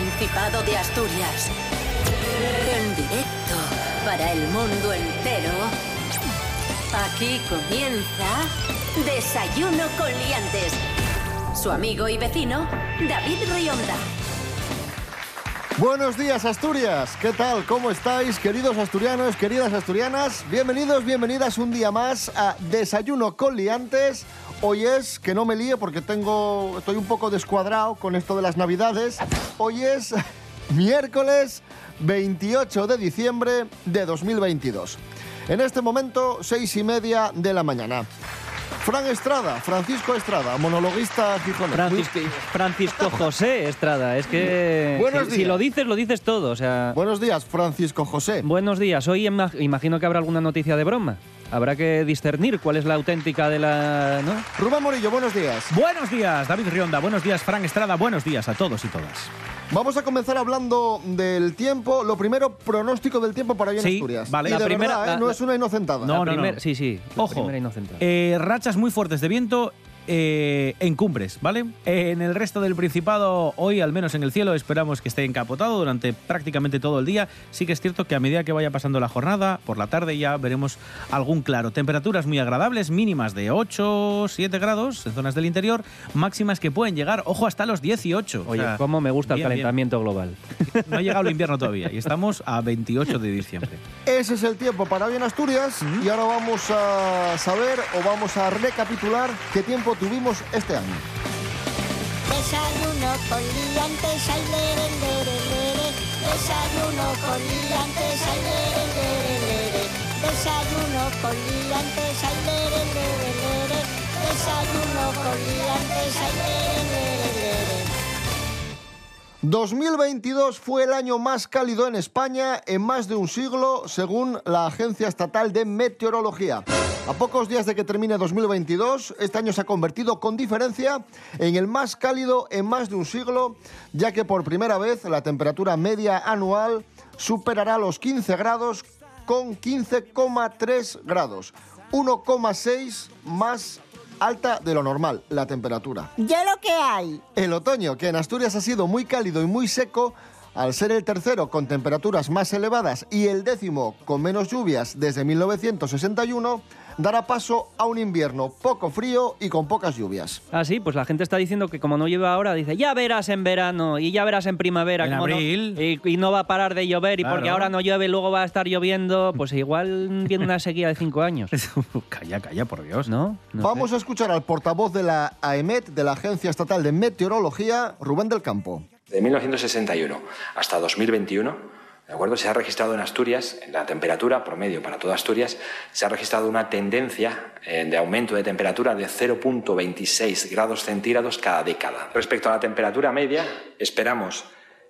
Principado de Asturias. En directo para el mundo entero. Aquí comienza Desayuno con Liantes. Su amigo y vecino, David Rionda. Buenos días Asturias, ¿qué tal? ¿Cómo estáis queridos asturianos, queridas asturianas? Bienvenidos, bienvenidas un día más a Desayuno con Liantes. Hoy es, que no me líe porque tengo, estoy un poco descuadrado con esto de las navidades. Hoy es miércoles 28 de diciembre de 2022. En este momento, seis y media de la mañana. Fran Estrada, Francisco Estrada, monologuista gijonés. Francisco, Francisco José Estrada, es que Buenos si, lo dices, lo dices todo. O sea, Buenos días, Francisco José. buenos días. Hoy ima- imagino que habrá alguna noticia de broma. Habrá que discernir cuál es la auténtica de la. ¿no? Rubén Morillo, buenos días. Buenos días, David Rionda. Buenos días, Fran Estrada. Buenos días a todos y todas. Vamos a comenzar hablando del tiempo. Lo primero, pronóstico del tiempo para hoy en Sí, Asturias. vale. Y La de primera- verdad, ¿eh? la- no la- es una inocentada. No, La no, primer- no. Sí, sí. la Ojo, primera inocentada. eh, rachas muy fuertes de viento eh, en cumbres, ¿vale? En el resto del Principado, hoy, al menos en el cielo, esperamos que esté encapotado durante prácticamente todo el día. Sí que es cierto que a medida que vaya pasando la jornada, por la tarde ya veremos algún claro. Temperaturas muy agradables, mínimas de 8, 7 grados en zonas del interior, máximas que pueden llegar, ojo, hasta los 18. O Oye, sea, cómo me gusta bien, el bien. calentamiento global. No ha llegado el invierno todavía y estamos a 28 de diciembre. Ese es el tiempo para hoy en Asturias. Y ahora vamos a saber o vamos a recapitular qué tiempo tuvimos este año. Desayuno con liantes, ay, lere, lere, lere. Desayuno con liantes, ay, lere, lere, lere. Desayuno con liantes, ay, lere, lere, lere. Desayuno con liantes, ay, lere, lere, lere. 2022 fue el año más cálido en España en más de un siglo, según la Agencia Estatal de Meteorología. A pocos días de que termine 2022, este año se ha convertido con diferencia en el más cálido en más de un siglo, ya que por primera vez la temperatura media anual superará los 15 grados con 15,3 grados, 1,6 más alta de lo normal la temperatura. Ya lo que hay. El otoño, que en Asturias ha sido muy cálido y muy seco, al ser el tercero con temperaturas más elevadas y el décimo con menos lluvias desde 1961, dará paso a un invierno poco frío y con pocas lluvias. Ah, sí, pues la gente está diciendo que como no llueve ahora, dice, ya verás en verano y ya verás en primavera. En cómo no- abril. y, y no va a parar de llover y porque ahora no llueve y luego va a estar lloviendo, pues igual viene una sequía de cinco años. calla, calla, por Dios. ¿No? No Vamos a escuchar al portavoz de la AEMET, de la Agencia Estatal de Meteorología, Rubén del Campo. De 1961 hasta 2021, ¿de acuerdo? Se ha registrado en Asturias, en la temperatura promedio para toda Asturias, se ha registrado una tendencia eh, de aumento de temperatura de 0.26 grados centígrados cada década. Respecto a la temperatura media, esperamos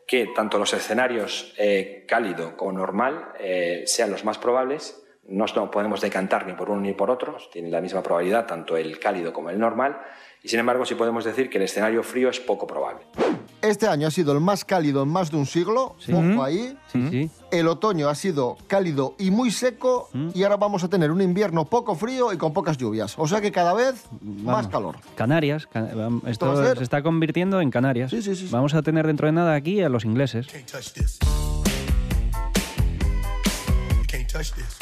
que tanto los escenarios eh, cálido como normal eh, sean los más probables. No podemos decantar ni por uno ni por otro, tienen la misma probabilidad tanto el cálido como el normal. Y sin embargo, sí podemos decir que el escenario frío es poco probable. Este año ha sido el más cálido en más de un siglo, ojo ahí. Sí, sí. El otoño ha sido cálido y muy seco y ahora vamos a tener un invierno poco frío y con pocas lluvias. O sea que cada vez más calor. Canarias, Can- ¿Esto va esto a ser? se está convirtiendo en Canarias. Sí, sí, sí, sí. Vamos a tener dentro de nada aquí a los ingleses. Can't touch this. Can't touch this.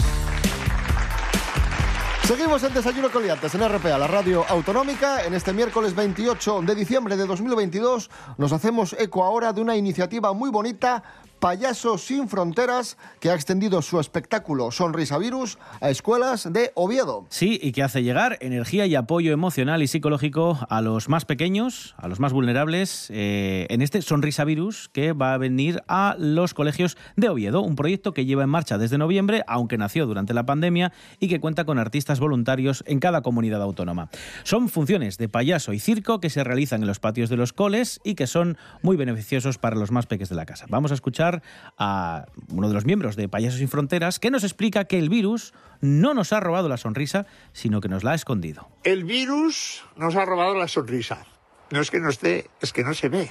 Seguimos en Desayuno con Liantes en RPA, la radio autonómica. En este miércoles 28 de diciembre de 2022 nos hacemos eco ahora de una iniciativa muy bonita, Payasos sin Fronteras, que ha extendido su espectáculo Sonrisa Virus a escuelas de Oviedo. Sí, y que hace llegar energía y apoyo emocional y psicológico a los más pequeños, a los más vulnerables, eh, en este Sonrisa Virus que va a venir a los colegios de Oviedo, un proyecto que lleva en marcha desde noviembre, aunque nació durante la pandemia y que cuenta con artistas voluntarios en cada comunidad autónoma. Son funciones de payaso y circo que se realizan en los patios de los coles y que son muy beneficiosos para los más pequeños de la casa. Vamos a escuchar a uno de los miembros de Payasos sin Fronteras que nos explica que el virus no nos ha robado la sonrisa, sino que nos la ha escondido. El virus nos ha robado la sonrisa. No es que no esté, es que no se ve.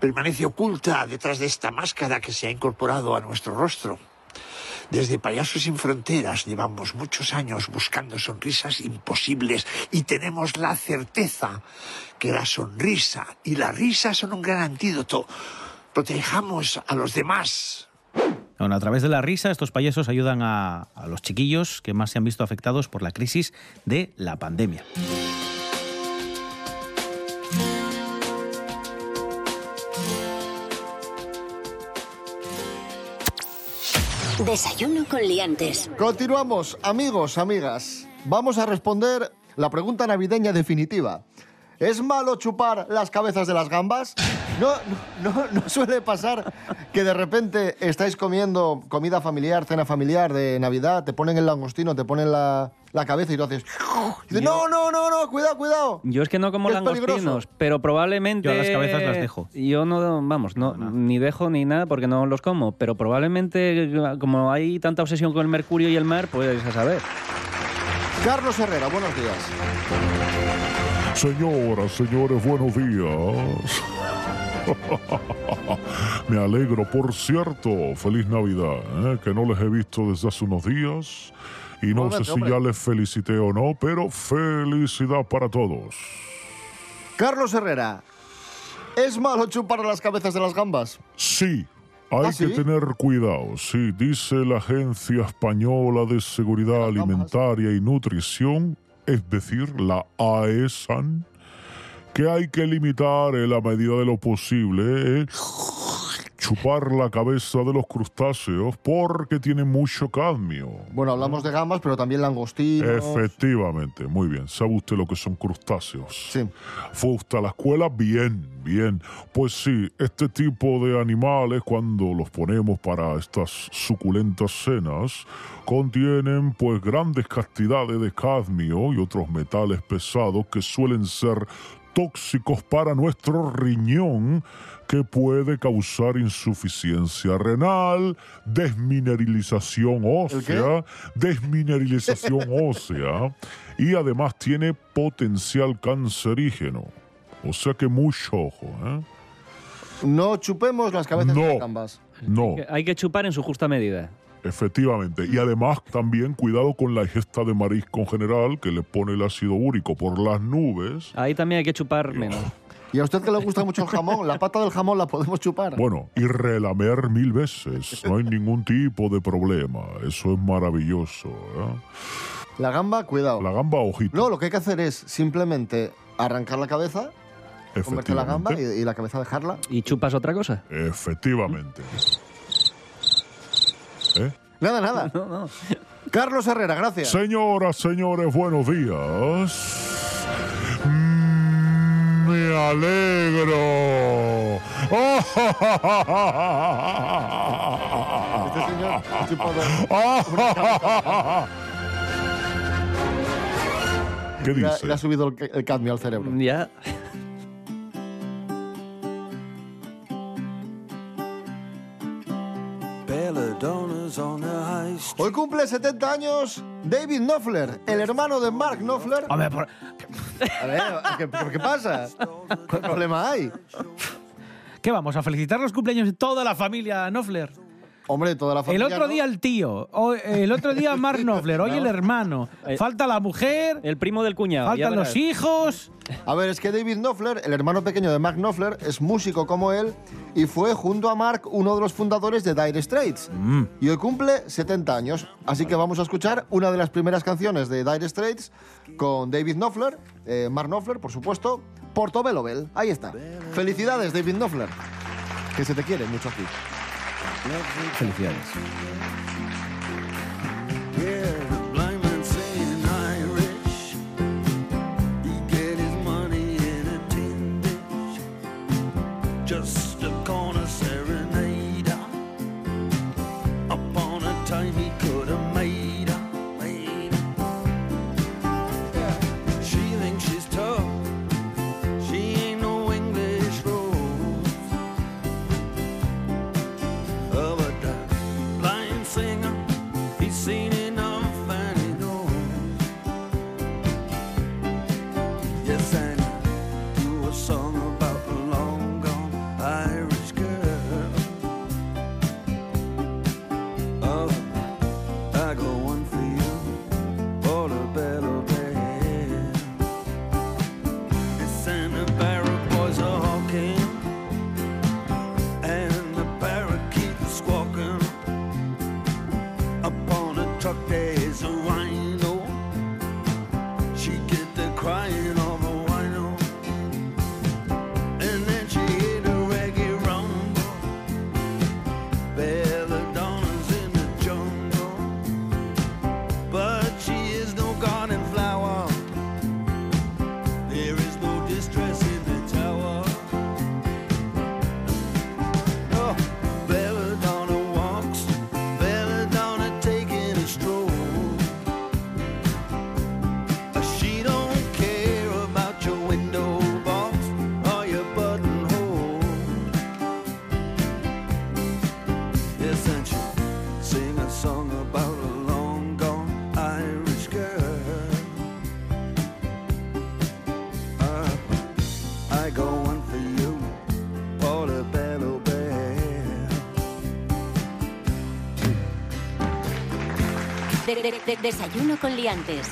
Permanece oculta detrás de esta máscara que se ha incorporado a nuestro rostro. Desde Payasos sin Fronteras llevamos muchos años buscando sonrisas imposibles y tenemos la certeza que la sonrisa y la risa son un gran antídoto. Protejamos a los demás. Bueno, a través de la risa, estos payasos ayudan a, a los chiquillos que más se han visto afectados por la crisis de la pandemia. Desayuno con liantes. Continuamos, amigos, amigas. Vamos a responder la pregunta navideña definitiva. ¿Es malo chupar las cabezas de las gambas? No, no, no, no suele pasar que de repente estáis comiendo comida familiar, cena familiar de Navidad, te ponen el langostino, te ponen la, la cabeza y tú haces... Y dices, no, no, no, no, cuidado, cuidado. Yo es que no como Es langostinos, peligroso. pero probablemente... Yo las cabezas las dejo. Yo no, vamos, no, ni dejo ni nada porque no los como, pero probablemente como hay tanta obsesión con el mercurio y el mar, pues a saber. Carlos Herrera, buenos días. Señoras, señores, buenos días. Me alegro, por cierto, feliz Navidad, ¿eh? que no les he visto desde hace unos días y no Igualmente, sé si hombre. ya les felicité o no, pero felicidad para todos. Carlos Herrera, ¿es malo chupar las cabezas de las gambas? Sí, hay ¿Ah, que tener cuidado, sí, dice la Agencia Española de Seguridad. Alimentaria y Nutrición, es decir, la AESAN, que hay que limitar en la medida de lo posible eh, chupar la cabeza de los crustáceos porque tiene mucho cadmio. Bueno, hablamos de gambas, pero también langostinos. Efectivamente, muy bien. ¿Sabe usted lo que son crustáceos? Sí. ¿Fue usted a la escuela? Bien, bien. Pues sí, este tipo de animales, cuando los ponemos para estas suculentas cenas, contienen pues grandes cantidades de cadmio y otros metales pesados que suelen ser tóxicos para nuestro riñón que puede causar insuficiencia renal, desmineralización ósea, desmineralización ósea y además tiene potencial cancerígeno. O sea que mucho ojo, ¿eh? No chupemos las cabezas de No. las gambas. No, Hay que chupar en su justa medida. Efectivamente. Y además también cuidado con la ingesta de marisco en general, que le pone el ácido úrico por las nubes. Ahí también hay que chupar menos. ¿Y a usted que le gusta mucho el jamón? La pata del jamón la podemos chupar. Bueno, y relamer mil veces. No hay ningún tipo de problema. Eso es maravilloso. ¿eh? La gamba, cuidado. La gamba ojito. No, lo que hay que hacer es simplemente arrancar la cabeza, comerte la gamba y, Efectivamente. y la cabeza dejarla. ¿Y chupas otra cosa? Efectivamente. ¿Eh? Nada, nada. No, no. Carlos Herrera, gracias. Señoras, señores, buenos días. Mm, Me alegro. Este señor ha chupado ¿Qué y le ha- dice? le ha subido el, el cadmio al cerebro. Ya. Hoy cumple 70 años David Knopfler, el hermano de Mark Knopfler. Hombre, por- A ver, ¿qué, ¿pero qué pasa? ¿Qué problema hay? ¿qué vamos? ¿A felicitar los cumpleaños de toda la familia Knopfler? Hombre, toda la El familia. otro ¿no? día el tío, el otro día Mark Knopfler, hoy el hermano, Eh, falta la mujer, El primo del cuñado. faltan los hijos. A ver, es que David Knopfler, el hermano pequeño de Mark Knopfler, es músico como él y fue junto a Mark uno de los fundadores de Dire Straits. Y hoy cumple 70 años, así que vamos a escuchar una de las primeras canciones de Dire Straits con David Knopfler, eh, Mark Knopfler, por supuesto, Portobello Bell. Ahí está. Felicidades, David Knopfler. Que se te quiere mucho aquí. Felicidades. truck day. De- de- de- desayuno con liantes.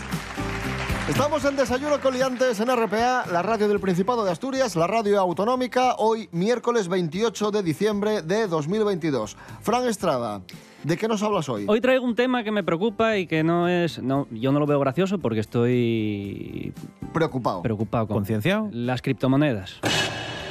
Estamos en Desayuno con Liantes en RPA, la radio del Principado de Asturias, la radio autonómica, hoy miércoles 28 de diciembre de 2022. Fran Estrada, ¿de qué nos hablas hoy? Hoy traigo un tema que me preocupa y que no es. No, yo no lo veo gracioso porque estoy Preocupado. preocupado con ¿Concienciado? las criptomonedas.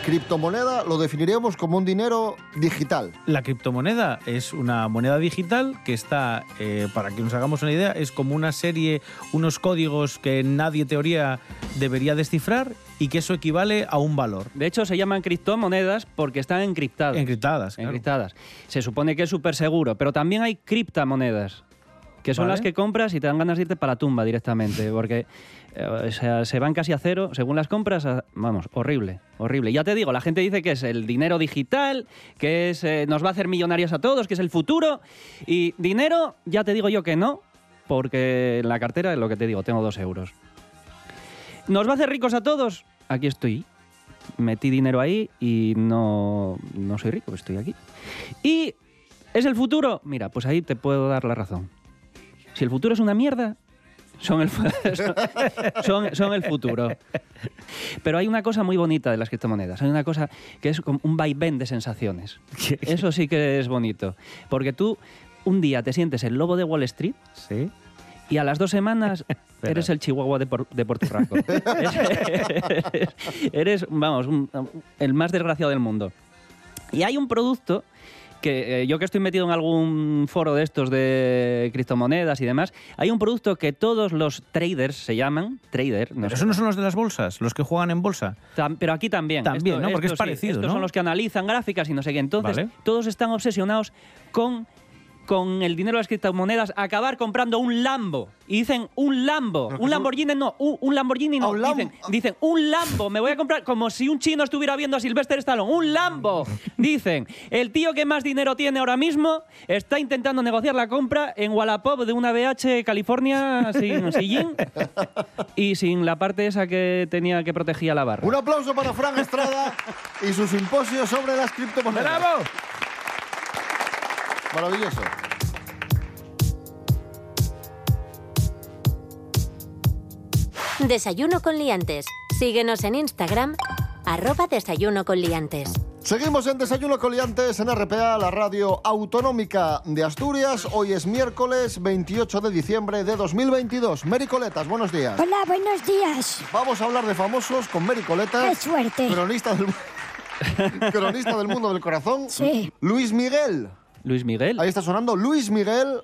Criptomoneda lo definiríamos como un dinero digital. La criptomoneda es una moneda digital que está, eh, para que nos hagamos una idea, es como una serie, unos códigos que nadie teoría debería descifrar y que eso equivale a un valor. De hecho, se llaman criptomonedas porque están encriptadas. Encriptadas, claro. encriptadas. Se supone que es súper seguro, pero también hay criptamonedas, que son Vale. las que compras y te dan ganas de irte para la tumba directamente, porque eh, o sea, se van casi a cero según las compras. a- vamos, horrible, horrible. Ya te digo, la gente dice que es el dinero digital, que es, eh, nos va a hacer millonarios a todos, que es el futuro. Y dinero, ya te digo yo que no, porque en la cartera, lo que te digo, tengo dos euros. ¿Nos va a hacer ricos a todos? Aquí estoy. Metí dinero ahí y no, no soy rico, estoy aquí. ¿Y es el futuro? Mira, pues ahí te puedo dar la razón. Si el futuro es una mierda, son el, son, son el futuro. Pero hay una cosa muy bonita de las criptomonedas. Hay una cosa que es un vaivén de sensaciones. Eso sí que es bonito. Porque tú un día te sientes el lobo de Wall Street Sí. y a las dos semanas eres el chihuahua de, Por- de Puerto Rico. eres, eres, vamos, un- el más desgraciado del mundo. Y hay un producto que eh, yo que estoy metido en algún foro de estos de criptomonedas y demás, hay un producto que todos los traders se llaman, trader, no Pero sé eso no son los de las bolsas, los que juegan en bolsa. Tam- pero aquí también. También, ¿no? Porque es sí, parecido, Estos ¿no? son los que analizan gráficas y no sé qué. Entonces, Vale. todos están obsesionados con, con el dinero de las criptomonedas, acabar comprando un Lambo. Y dicen un Lambo. Un Lamborghini no, un, un Lamborghini Ah, no. Lam- dicen, dicen, un Lambo. Me voy a comprar como si un chino estuviera viendo a Sylvester Stallone. Un Lambo. Dicen, el tío que más dinero tiene ahora mismo está intentando negociar la compra en Wallapop de una BH California sin sillín y sin la parte esa que tenía que protegía la barra. Un aplauso para Fran Estrada y su simposio sobre las criptomonedas. ¡Bravo! Maravilloso. Desayuno con liantes. Síguenos en Instagram, arroba desayuno con liantes. Seguimos en Desayuno Coliantes en RPA, la radio autonómica de Asturias. Hoy es miércoles 28 de diciembre de 2022. Mary Coletas, buenos días. Hola, buenos días. Vamos a hablar de famosos con Mary Qué Coletas, suerte. cronista del, cronista del mundo del corazón. Sí. Luis Miguel. Luis Miguel. Ahí está sonando Luis Miguel.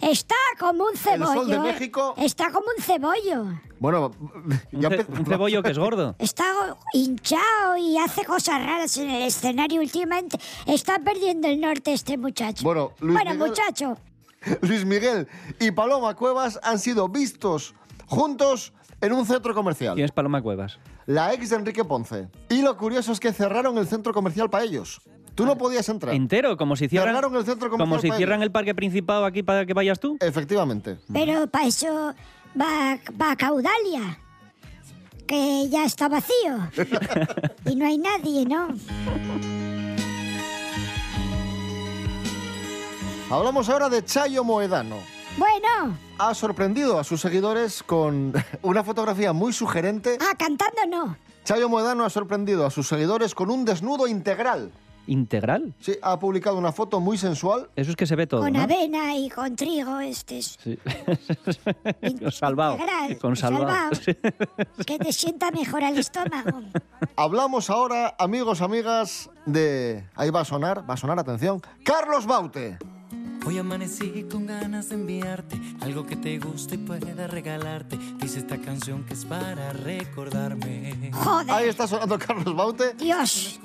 Está como un cebollo. sol de ¿eh? México. Está como un cebollo. Bueno, Un, ya ce- empe- un cebollo que es gordo. Está hinchado y hace cosas raras en el escenario últimamente. Está perdiendo el norte este muchacho. Bueno, Luis bueno Miguel- muchacho. Luis Miguel y Paloma Cuevas han sido vistos juntos en un centro comercial. ¿Quién es Paloma Cuevas? La ex de Enrique Ponce. Y lo curioso es que cerraron el centro comercial para ellos. Tú no podías entrar. Entero, como si cierran, Cerraron el centro como si cierran el parque principal aquí para que vayas tú. Efectivamente. Pero para eso va, va a Caudalia. Que ya está vacío. y no hay nadie, ¿no? Hablamos ahora de Chayo Moedano. Bueno. Ha sorprendido a sus seguidores con una fotografía muy sugerente. Ah, cantando no. Chayo Moedano ha sorprendido a sus seguidores con un desnudo integral. ¿Integral? Sí, ha publicado una foto muy sensual. Eso es que se ve todo, Con ¿no? avena y con trigo, este es Sí. Con salvado. integral, Con salvado. que te sienta mejor al estómago. Hablamos ahora, amigos, amigas, de... Ahí va a sonar, va a sonar, atención. Carlos Baute. Hoy amanecí con ganas de enviarte algo que te guste y pueda regalarte. Dice esta canción que es para recordarme. Joder. Ahí está sonando Carlos Baute. Dios.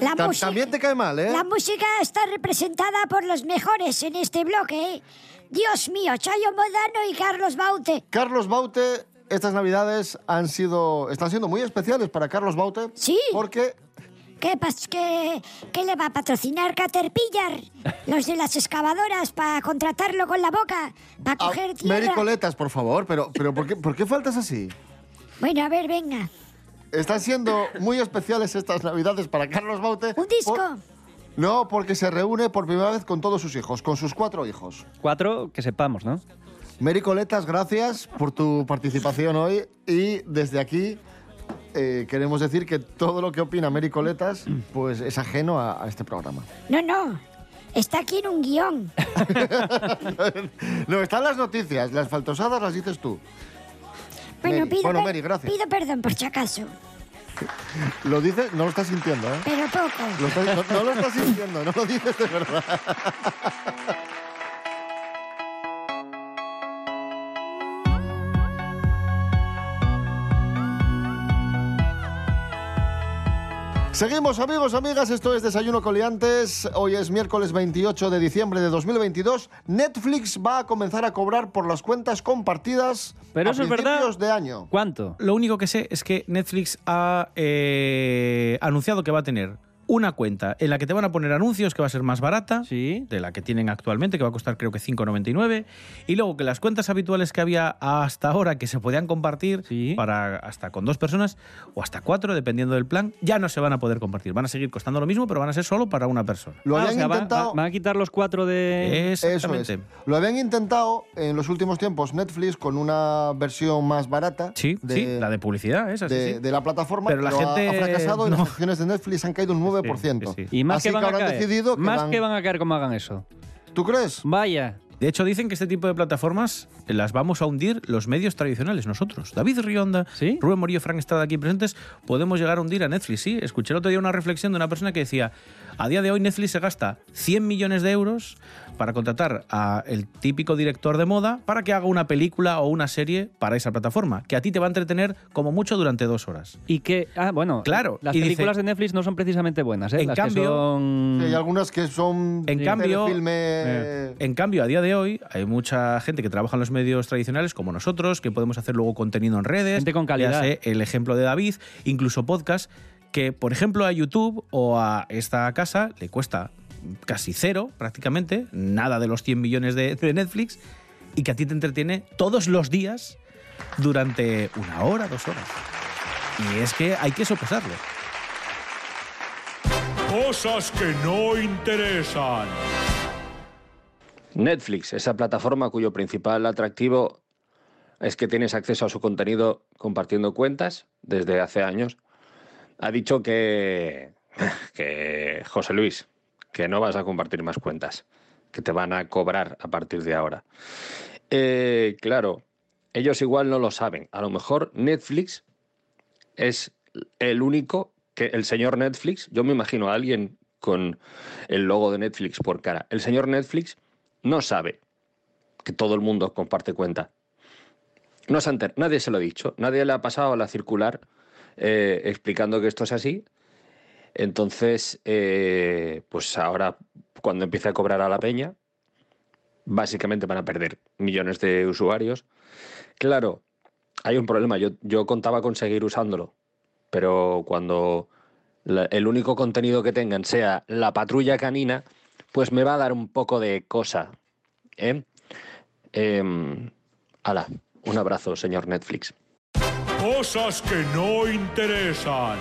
La Ta- música, También te cae mal, ¿eh? la música está representada por los mejores en este bloque. ¿eh? Dios mío, Chayo Modano y Carlos Baute. Carlos Baute, estas navidades han sido, están siendo muy especiales para Carlos Baute. Sí. Porque ¿Qué, pas- qué- qué le va a patrocinar Caterpillar? Los de las excavadoras para contratarlo con la boca, para Ah, coger Mary tierra. Coletas, por favor, pero, pero ¿por, qué, ¿por qué faltas así? Bueno, a ver, venga. Están siendo muy especiales estas navidades para Carlos Baute. Un disco. por- no, porque se reúne por primera vez con todos sus hijos, con sus cuatro hijos. Cuatro, que sepamos, ¿no? Mary Coletas, gracias por tu participación hoy y desde aquí eh, queremos decir que todo lo que opina Mary Coletas pues es ajeno a, a este programa. No, no. Está aquí en un guion. No, están las noticias, las faltosadas las dices tú. Bueno, Mary. pido, Bueno, per- Mary, gracias. pido perdón por si acaso. Lo dices, no lo estás sintiendo, ¿eh? Pero poco. Lo estás- no, no lo estás sintiendo, no lo dices de verdad. Seguimos amigos, amigas, esto es Desayuno Coliantes. Hoy es miércoles 28 de diciembre de 2022. Netflix va a comenzar a cobrar por las cuentas compartidas Pero a eso es verdad. de año. ¿Cuánto? Lo único que sé es que Netflix ha eh, anunciado que va a tener una cuenta en la que te van a poner anuncios que va a ser más barata Sí. de la que tienen actualmente, que va a costar creo que 5,99. Y luego que las cuentas habituales que había hasta ahora que se podían compartir Sí. para hasta con dos personas o hasta cuatro, dependiendo del plan, ya no se van a poder compartir. Van a seguir costando lo mismo, pero van a ser solo para una persona. Lo Ah, o habían sea, intentado... va- van a quitar los cuatro de... Eso es. Lo habían intentado en los últimos tiempos Netflix con una versión más barata Sí, sí, la de publicidad, esa, sí, de, sí. de la plataforma, Pero la gente ha, fracasado y no. las acciones de Netflix han caído un 9%. Sí, sí, Y más Así que van que a caer. decidido que más van- que van a caer como hagan eso. ¿Tú crees? Vaya. De hecho, dicen que este tipo de plataformas las vamos a hundir los medios tradicionales, nosotros. David Rionda, ¿Sí? Rubén Morillo, Frank Estrada aquí presentes, podemos llegar a hundir a Netflix. Sí, escuché el otro día una reflexión de una persona que decía, a día de hoy Netflix se gasta 100 millones de euros para contratar a el típico director de moda para que haga una película o una serie para esa plataforma, que a ti te va a entretener como mucho durante dos horas. Y que, ah, bueno, Claro, las dice- películas de Netflix no son precisamente buenas, ¿eh? En Las cambio- que son... Sí, hay algunas que son En de cambio- filme... Eh. En cambio, a día de hoy hay mucha gente que trabaja en los medios tradicionales como nosotros, que podemos hacer luego contenido en redes. Gente con calidad. Ya sé, el ejemplo de David, incluso podcast, que por ejemplo a YouTube o a esta casa le cuesta casi cero prácticamente, nada de los 100 millones de, de Netflix, y que a ti te entretiene todos los días durante una hora, dos horas. Y es que hay que sopesarlo. Cosas que no interesan. Netflix, esa plataforma cuyo principal atractivo es que tienes acceso a su contenido compartiendo cuentas desde hace años, ha dicho que, que José Luis, que no vas a compartir más cuentas, que te van a cobrar a partir de ahora. Eh, claro, ellos igual no lo saben. A lo mejor Netflix es el único que el señor Netflix, yo me imagino a alguien con el logo de Netflix por cara. El señor Netflix no sabe que todo el mundo comparte cuenta. No se enter- nadie se lo ha dicho, nadie le ha pasado la circular eh, explicando que esto es así. Entonces, eh, pues ahora cuando empiece a cobrar a la peña, básicamente van a perder millones de usuarios. Claro, hay un problema, yo, yo contaba con seguir usándolo, pero cuando el único contenido que tengan sea la patrulla canina, pues me va a dar un poco de cosa. ¿eh? Em, ala, un abrazo, señor Netflix. Cosas que no interesan.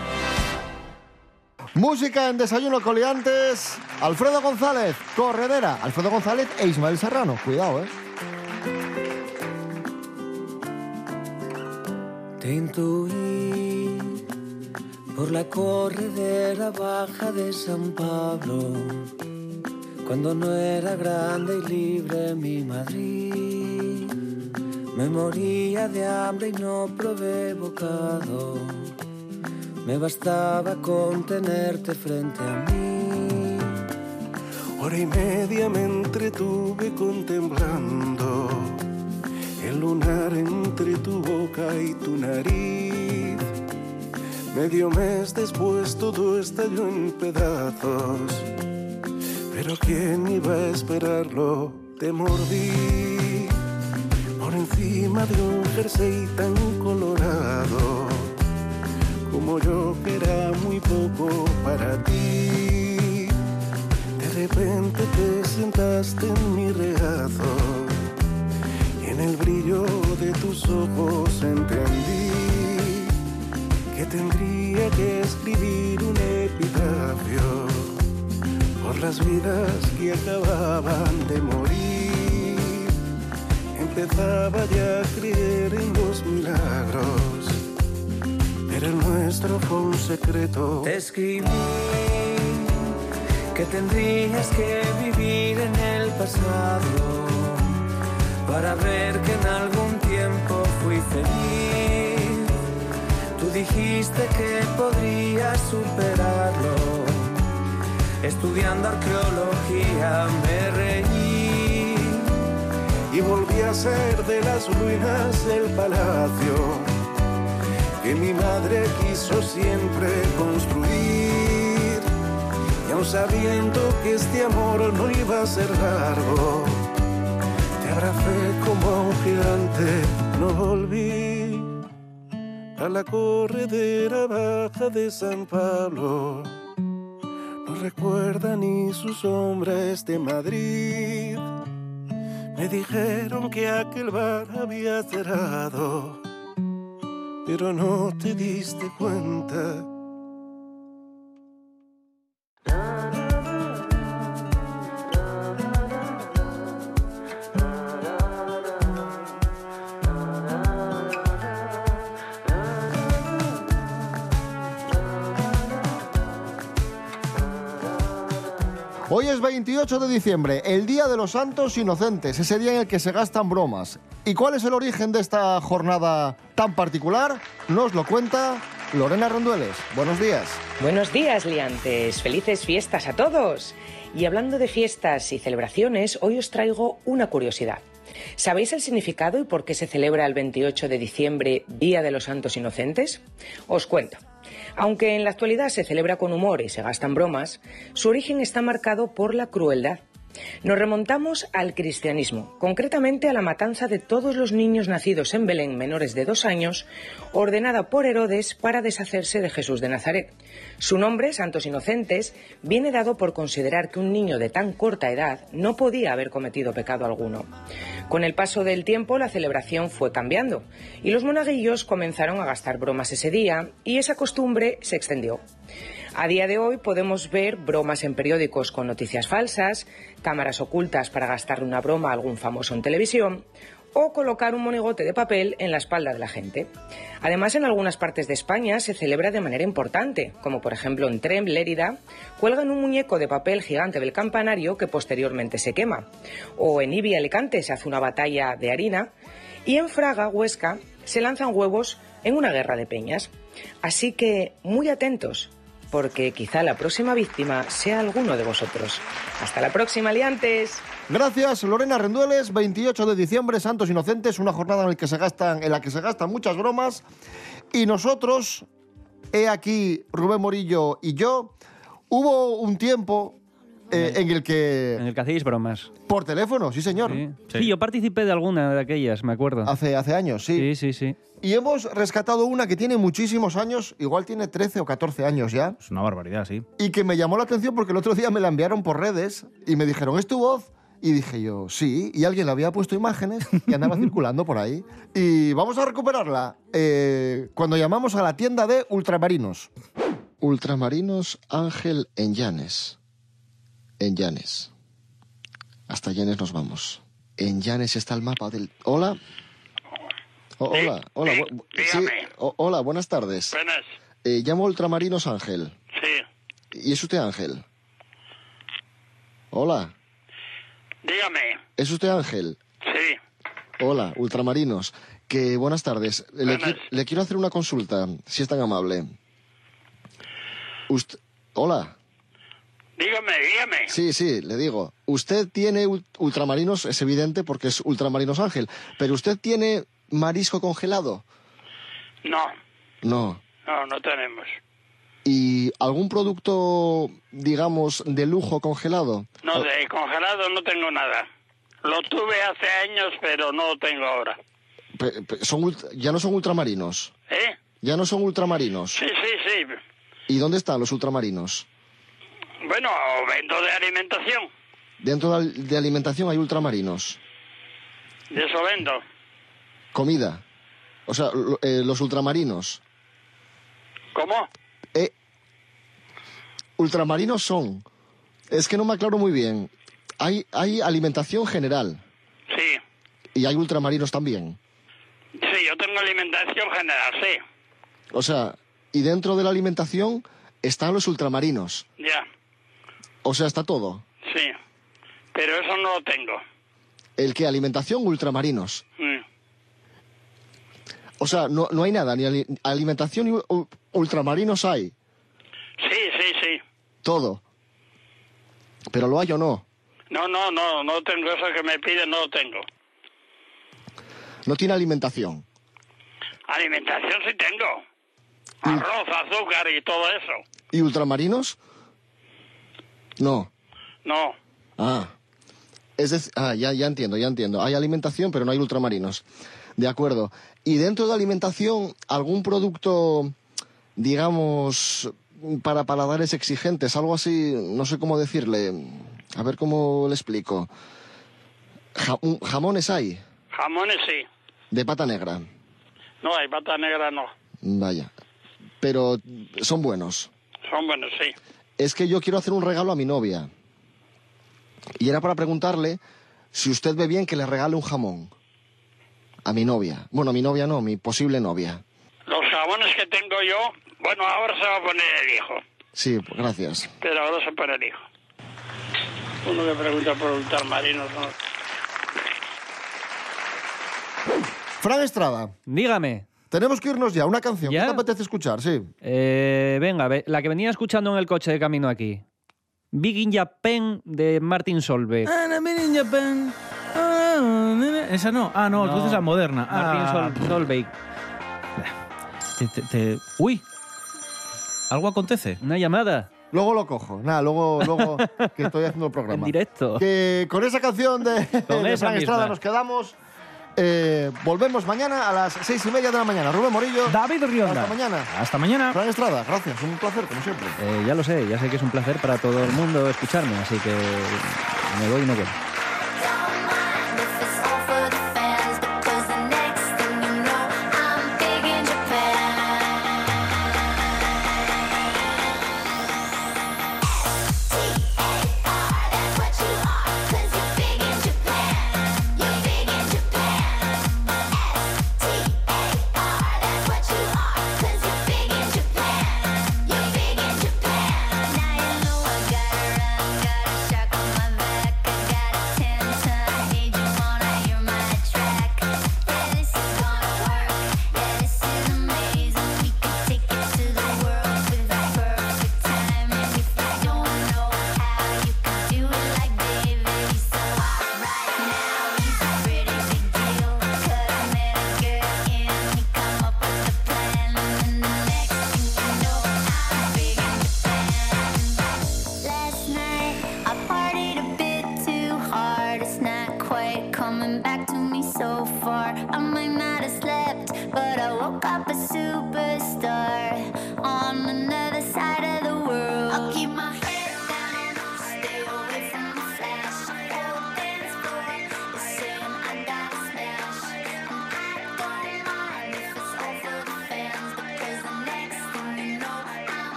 Música en Desayuno Coliantes. Alfredo González, Corredera. Alfredo González e Ismael Serrano. Cuidado, ¿eh? Te intuí por la corredera baja de San Pablo, cuando no era grande y libre mi Madrid. Me moría de hambre y no probé bocado. Me bastaba con tenerte frente a mí. Hora y media me entretuve contemplando el lunar entre tu boca y tu nariz. Medio mes después todo estalló en pedazos, pero ¿quién iba a esperarlo? Te mordí encima de un jersey tan colorado como yo que era muy poco para ti. De repente te sentaste en mi regazo y en el brillo de tus ojos entendí que tendría que escribir un epitafio por las vidas que acababan de morir. Empezaba ya a creer en los milagros. Pero el nuestro fue un secreto. Escribí que tendrías que vivir en el pasado para ver que en algún tiempo fui feliz. Tú dijiste que podrías superarlo. Estudiando arqueología me reí. Y volví a ser de las ruinas del palacio que mi madre quiso siempre construir. Y aun sabiendo que este amor no iba a ser largo, te abracé como un gigante, no volví a la corredera baja de San Pablo. No recuerda ni sus sombras de Madrid. Me dijeron que aquel bar había cerrado, pero no te diste cuenta. Hoy es 28 de diciembre, el Día de los Santos Inocentes, ese día en el que se gastan bromas. ¿Y cuál es el origen de esta jornada tan particular? Nos lo cuenta Lorena Rondueles. Buenos días. Buenos días, liantes. Felices fiestas a todos. Y hablando de fiestas y celebraciones, hoy os traigo una curiosidad. ¿Sabéis el significado y por qué se celebra el 28 de diciembre, Día de los Santos Inocentes? Os cuento. Aunque en la actualidad se celebra con humor y se gastan bromas, su origen está marcado por la crueldad. Nos remontamos al cristianismo, concretamente a la matanza de todos los niños nacidos en Belén menores de dos años, ordenada por Herodes para deshacerse de Jesús de Nazaret. Su nombre, Santos Inocentes, viene dado por considerar que un niño de tan corta edad no podía haber cometido pecado alguno. Con el paso del tiempo la celebración fue cambiando y los monaguillos comenzaron a gastar bromas ese día y esa costumbre se extendió. A día de hoy podemos ver bromas en periódicos con noticias falsas, cámaras ocultas para gastarle una broma a algún famoso en televisión o colocar un monigote de papel en la espalda de la gente. Además, en algunas partes de España se celebra de manera importante, como por ejemplo en Trem, Lérida, cuelgan un muñeco de papel gigante del campanario que posteriormente se quema. O en Ibi, Alicante, se hace una batalla de harina. Y en Fraga, Huesca, se lanzan huevos en una guerra de peñas. Así que, muy atentos, porque quizá la próxima víctima sea alguno de vosotros. Hasta la próxima, liantes. Gracias, Lorena Rendueles. 28 de diciembre, Santos Inocentes, una jornada en la que se gastan, en la que se gastan muchas bromas. Y nosotros, he aquí Rubén Morillo y yo, hubo un tiempo eh, en el que... En el que hacéis bromas. Por teléfono, sí señor. Sí. Sí, yo participé de alguna de aquellas, me acuerdo. Hace, hace años, sí. Sí, sí, sí. Y hemos rescatado una que tiene muchísimos años, igual tiene 13 o 14 años ya, Es una barbaridad, sí. y que me llamó la atención porque el otro día me la enviaron por redes y me dijeron, ¿es tu voz? Y dije yo, sí, y alguien le había puesto imágenes y andaba circulando por ahí. Y vamos a recuperarla eh, cuando llamamos a la tienda de ultramarinos. Ultramarinos Ángel en Llanes. En Llanes. Hasta Llanes nos vamos. En Llanes está el mapa del... Hola. O- hola, hola. bu- sí, o- hola, buenas tardes. Buenas, Eh, llamo Ultramarinos Ángel. sí. ¿Y es usted Ángel? Hola. Dígame, ¿Es usted Ángel? sí. Hola, Ultramarinos. Que buenas tardes. Le, Buenas. qui- le quiero hacer una consulta, si es tan amable. Ust- Hola. Dígame, dígame. Sí, sí, le digo. Usted tiene ul- ultramarinos, es evidente porque es Ultramarinos Ángel, pero usted tiene marisco congelado. No, No. no, no tenemos. ¿Y algún producto, digamos, de lujo congelado? No, de congelado no tengo nada. Lo tuve hace años, pero no lo tengo ahora. Pe- pe- son ya no son ultramarinos. ¿Eh? Ya no son ultramarinos. Sí, sí, sí. ¿Y dónde están los ultramarinos? Bueno, vendo de alimentación. Dentro de, alimentación hay ultramarinos. De eso vendo. Comida. O sea, eh, los ultramarinos. ¿Cómo? Eh, ultramarinos son. Es que no me aclaro muy bien. Hay, hay alimentación general. Sí. Y hay ultramarinos también. Sí, yo tengo alimentación general, sí. O sea, y dentro de la alimentación están los ultramarinos. Ya, O sea, está todo. sí. Pero eso no lo tengo. El que alimentación, ultramarinos. Mm. O sea, no, no hay nada, ni ali- alimentación ni ultramarinos hay. Sí, sí, sí. Todo. Pero lo hay o no. No, no, no, no tengo eso que me piden, no lo tengo. No tiene alimentación. Alimentación sí tengo. Arroz, azúcar y todo eso. ¿Y ultramarinos? No. No. Ah. Es decir, ah, ya, ya entiendo, ya entiendo. Hay alimentación, pero no hay ultramarinos. De acuerdo. Y dentro de alimentación, algún producto, digamos, para paladares exigentes, algo así, no sé cómo decirle. A ver cómo le explico. Ja- jamones hay, Jamones sí. de pata negra. No, hay pata negra no. Vaya. Pero son buenos. Son buenos, sí. Es que yo quiero hacer un regalo a mi novia. Y era para preguntarle si usted ve bien que le regale un jamón. A mi novia. Bueno, a mi novia no, mi posible novia. Los jamones que tengo yo, bueno, ahora se va a poner el hijo. Sí, gracias. Pero ahora se pone el hijo. Uno que pregunta por ultramarinos, ¿no? Fran Estrada. Dígame. Tenemos que irnos ya. Una canción. ¿Ya? ¿Qué te apetece escuchar? Sí. Eh, venga, ve- la que venía escuchando en el coche de camino aquí. Big in Japan de Martin Solveig. Ah, no, miren, Japan. Ah. Esa no. Ah, no, entonces la moderna. Martin Ah, Sol- Solveig. te- te- te- Uy. Algo acontece. Una llamada. Luego lo cojo. Nada, luego, luego que estoy haciendo el programa. En directo. Que con esa canción de, Con de esa Fran Estrada nos quedamos. Eh, volvemos mañana a las seis y media de la mañana. Rubén Morillo. David Rionda. Hasta mañana. Hasta mañana. Fran Estrada, gracias. Un placer, como siempre. Eh, ya lo sé, ya sé que es un placer para todo el mundo escucharme, así que me voy y no vuelvo.